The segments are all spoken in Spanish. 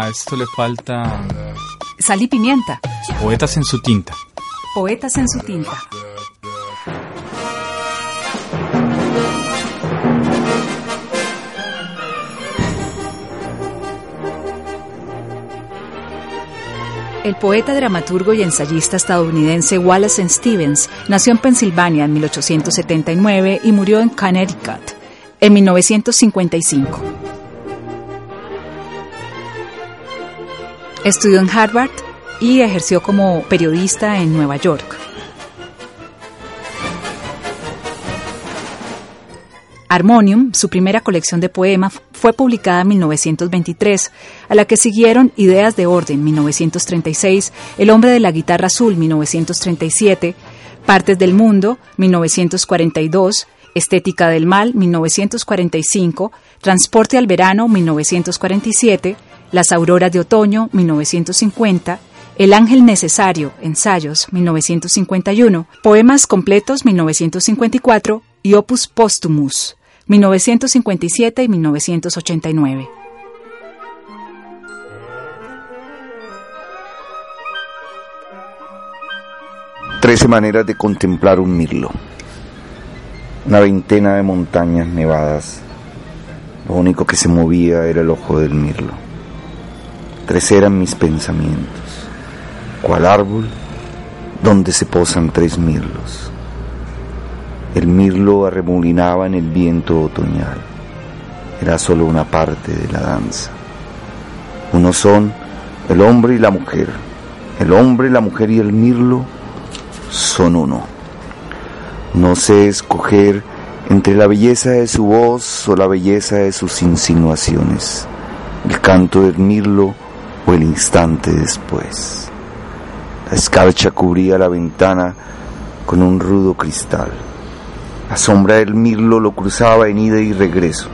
A esto le falta Sal y pimienta. poetas en su tinta. Poetas en su tinta. El poeta, dramaturgo y ensayista estadounidense Wallace Stevens nació en Pensilvania en 1879 y murió en Connecticut en 1955. Estudió en Harvard y ejerció como periodista en Nueva York. Harmonium, su primera colección de poemas, fue publicada en 1923, a la que siguieron Ideas de Orden, 1936, El hombre de la guitarra azul, 1937, Partes del mundo, 1942, Estética del mal, 1945, Transporte al verano, 1947, Las auroras de otoño, 1950, El ángel necesario, ensayos, 1951, Poemas completos, 1954 y Opus Postumus, 1957 y 1989. Trece maneras de contemplar un mirlo. Una veintena de montañas nevadas. Lo único que se movía era el ojo del mirlo. Tres eran mis pensamientos. ¿Cuál árbol? Donde se posan tres mirlos. El mirlo arremolinaba en el viento otoñal. Era solo una parte de la danza. Uno son el hombre y la mujer. El hombre, la mujer y el mirlo son uno. No sé escoger entre la belleza de su voz o la belleza de sus insinuaciones, el canto del mirlo o el instante después. La escarcha cubría la ventana con un rudo cristal. La sombra del mirlo lo cruzaba en ida y regreso.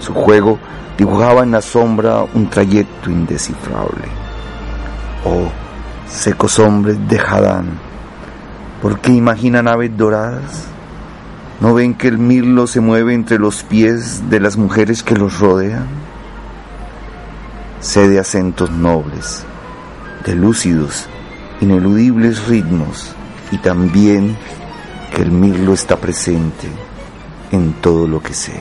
Su juego dibujaba en la sombra un trayecto indescifrable. Oh, secos hombres de Hadán, ¿por qué imaginan aves doradas? ¿No ven que el mirlo se mueve entre los pies de las mujeres que los rodean? Sé de acentos nobles, de lúcidos, ineludibles ritmos y también que el mirlo está presente en todo lo que sé.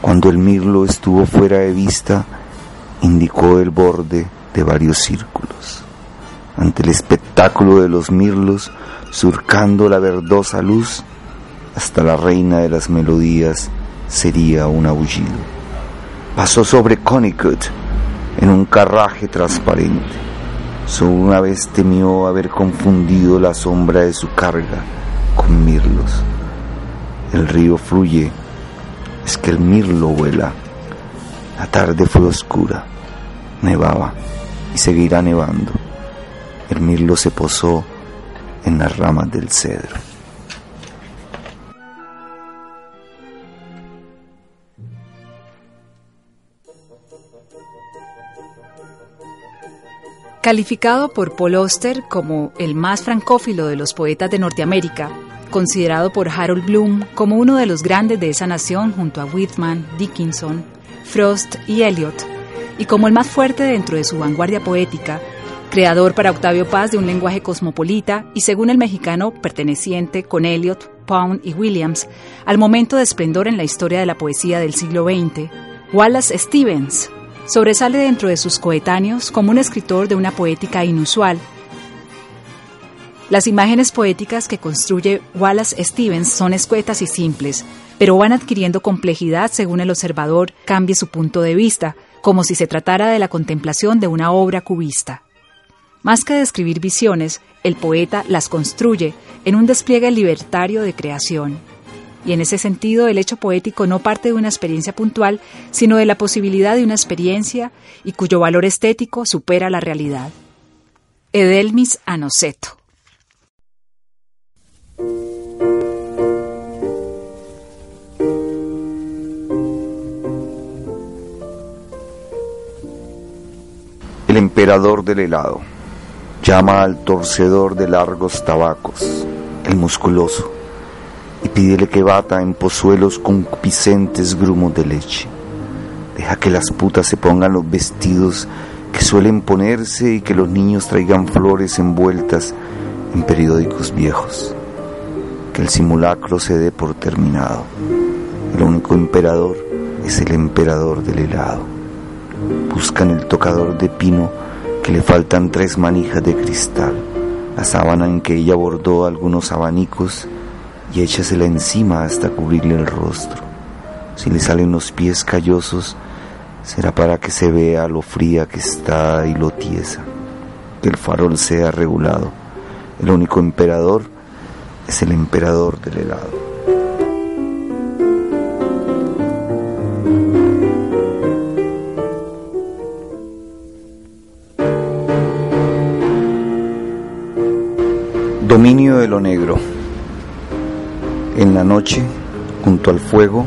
Cuando el mirlo estuvo fuera de vista, indicó el borde de varios círculos. Ante el espectáculo de los mirlos, surcando la verdosa luz, hasta la reina de las melodías sería un aullido. Pasó sobre Connicut en un carraje transparente. Solo una vez temió haber confundido la sombra de su carga con mirlos. El río fluye, es que el mirlo vuela. La tarde fue oscura, nevaba y seguirá nevando. El mirlo se posó en las ramas del cedro. Calificado por Paul Auster como el más francófilo de los poetas de Norteamérica, considerado por Harold Bloom como uno de los grandes de esa nación junto a Whitman, Dickinson, Frost y Eliot, y como el más fuerte dentro de su vanguardia poética, creador para Octavio Paz de un lenguaje cosmopolita y según el mexicano perteneciente con Eliot, Pound y Williams al momento de esplendor en la historia de la poesía del siglo XX, Wallace Stevens sobresale dentro de sus coetáneos como un escritor de una poética inusual. Las imágenes poéticas que construye Wallace Stevens son escuetas y simples, pero van adquiriendo complejidad según el observador cambie su punto de vista, como si se tratara de la contemplación de una obra cubista. Más que describir visiones, el poeta las construye en un despliegue libertario de creación. Y en ese sentido, el hecho poético no parte de una experiencia puntual, sino de la posibilidad de una experiencia y cuyo valor estético supera la realidad. Edelmis Anoceto. El emperador del helado llama al torcedor de largos tabacos, el musculoso, pídele que bata en pozuelos concupiscentes grumos de leche. Deja que las putas se pongan los vestidos que suelen ponerse y que los niños traigan flores envueltas en periódicos viejos. Que el simulacro se dé por terminado. El único emperador es el emperador del helado. Buscan el tocador de pino que le faltan tres manijas de cristal, la sábana en que ella bordó algunos abanicos y échasela encima hasta cubrirle el rostro. Si le salen los pies callosos, será para que se vea lo fría que está y lo tiesa, que el farol sea regulado. El único emperador es el emperador del helado. Dominio de lo negro. En la noche, junto al fuego,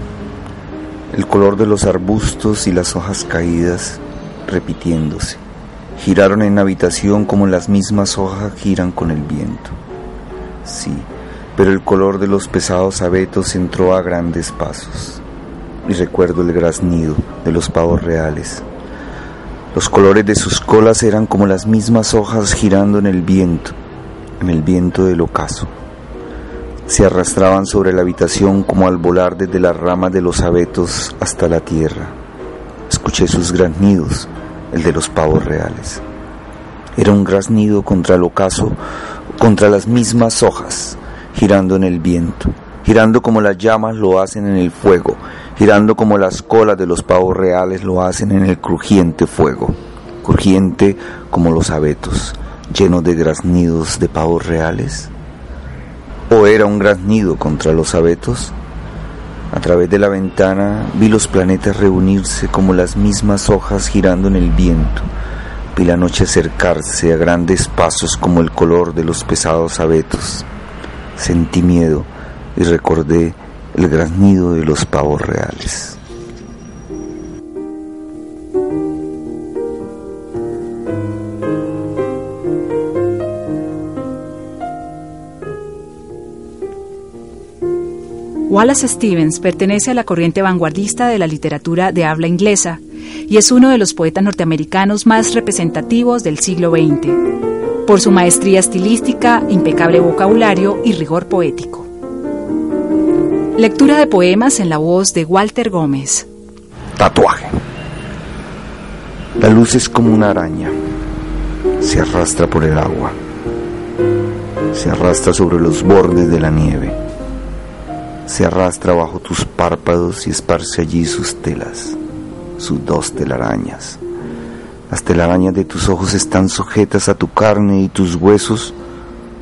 el color de los arbustos y las hojas caídas repitiéndose. Giraron en la habitación como las mismas hojas giran con el viento. Sí, pero el color de los pesados abetos entró a grandes pasos. Y recuerdo el graznido de los pavos reales. Los colores de sus colas eran como las mismas hojas girando en el viento, en el viento del ocaso se arrastraban sobre la habitación como al volar desde las ramas de los abetos hasta la tierra. Escuché sus graznidos, el de los pavos reales. Era un graznido contra el ocaso, contra las mismas hojas, girando en el viento, girando como las llamas lo hacen en el fuego, girando como las colas de los pavos reales lo hacen en el crujiente fuego, crujiente como los abetos, llenos de graznidos de pavos reales o era un gran nido contra los abetos? A través de la ventana vi los planetas reunirse como las mismas hojas girando en el viento. Vi la noche acercarse a grandes pasos como el color de los pesados abetos. Sentí miedo y recordé el graznido de los pavos reales. Wallace Stevens pertenece a la corriente vanguardista de la literatura de habla inglesa y es uno de los poetas norteamericanos más representativos del siglo XX, por su maestría estilística, impecable vocabulario y rigor poético. Lectura de poemas en la voz de Walter Gómez. Tatuaje. La luz es como una araña. Se arrastra por el agua. Se arrastra sobre los bordes de la nieve se arrastra bajo tus párpados y esparce allí sus telas, sus dos telarañas. Las telarañas de tus ojos están sujetas a tu carne y tus huesos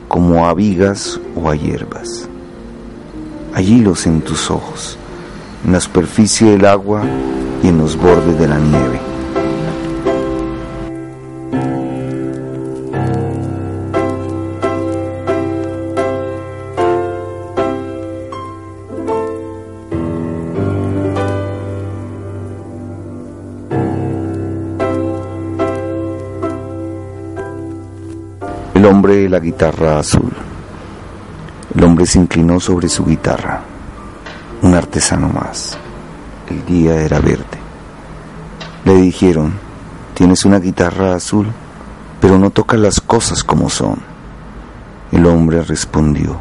como a vigas o a hierbas. Hay hilos en tus ojos, en la superficie del agua y en los bordes de la nieve. La guitarra azul. El hombre se inclinó sobre su guitarra. Un artesano más. El día era verde. Le dijeron, tienes una guitarra azul, pero no tocas las cosas como son. El hombre respondió,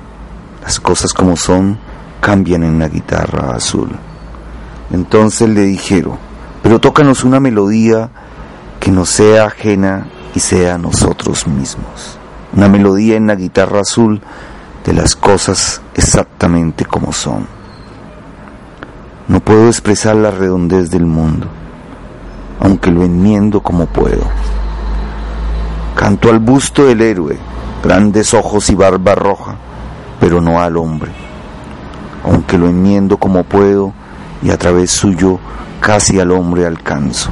las cosas como son cambian en la guitarra azul. Entonces le dijeron, pero tócanos una melodía que no sea ajena y sea nosotros mismos una melodía en la guitarra azul de las cosas exactamente como son. No puedo expresar la redondez del mundo, aunque lo enmiendo como puedo. Canto al busto del héroe, grandes ojos y barba roja, pero no al hombre, aunque lo enmiendo como puedo y a través suyo casi al hombre alcanzo.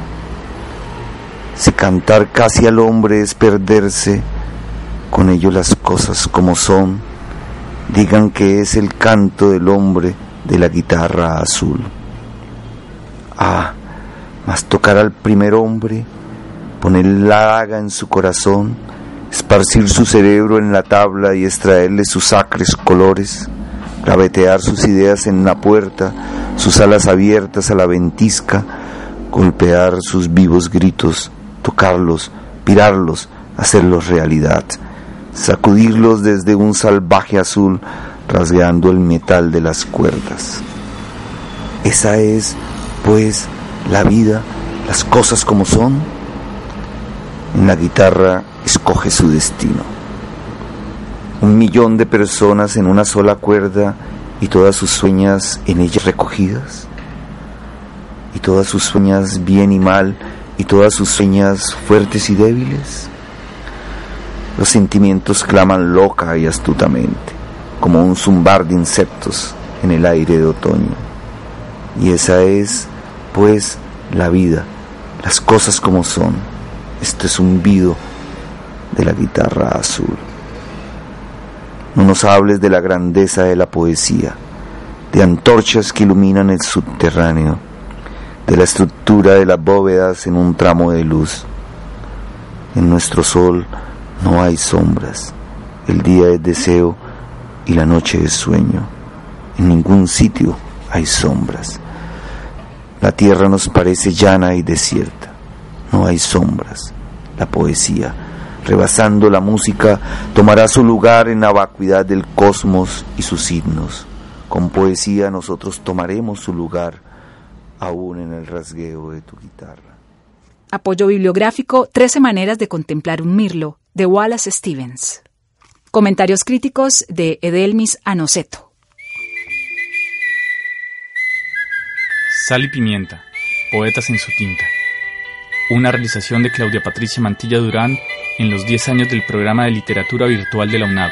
Si cantar casi al hombre es perderse, con ello las cosas como son, digan que es el canto del hombre de la guitarra azul. Ah, mas tocar al primer hombre, poner la daga en su corazón, esparcir su cerebro en la tabla y extraerle sus acres colores, gravetear sus ideas en la puerta, sus alas abiertas a la ventisca, golpear sus vivos gritos, tocarlos, pirarlos, hacerlos realidad, sacudirlos desde un salvaje azul, rasgueando el metal de las cuerdas. Esa es, pues, la vida, las cosas como son. En la guitarra escoge su destino. Un millón de personas en una sola cuerda y todas sus sueñas en ella recogidas. Y todas sus sueñas bien y mal y todas sus sueñas fuertes y débiles. Los sentimientos claman loca y astutamente, como un zumbar de insectos en el aire de otoño. Y esa es, pues, la vida, las cosas como son, este zumbido de la guitarra azul. No nos hables de la grandeza de la poesía, de antorchas que iluminan el subterráneo, de la estructura de las bóvedas en un tramo de luz. En nuestro sol no hay sombras, el día es deseo y la noche es sueño. En ningún sitio hay sombras. La tierra nos parece llana y desierta. No hay sombras. La poesía, rebasando la música, tomará su lugar en la vacuidad del cosmos y sus himnos. Con poesía nosotros tomaremos su lugar aún en el rasgueo de tu guitarra. Apoyo bibliográfico 13 maneras de contemplar un mirlo, de Wallace Stevens. Comentarios críticos de Edelmis Anoceto. Sal y pimienta, poetas en su tinta. Una realización de Claudia Patricia Mantilla Durán en los 10 años del programa de literatura virtual de la UNAV.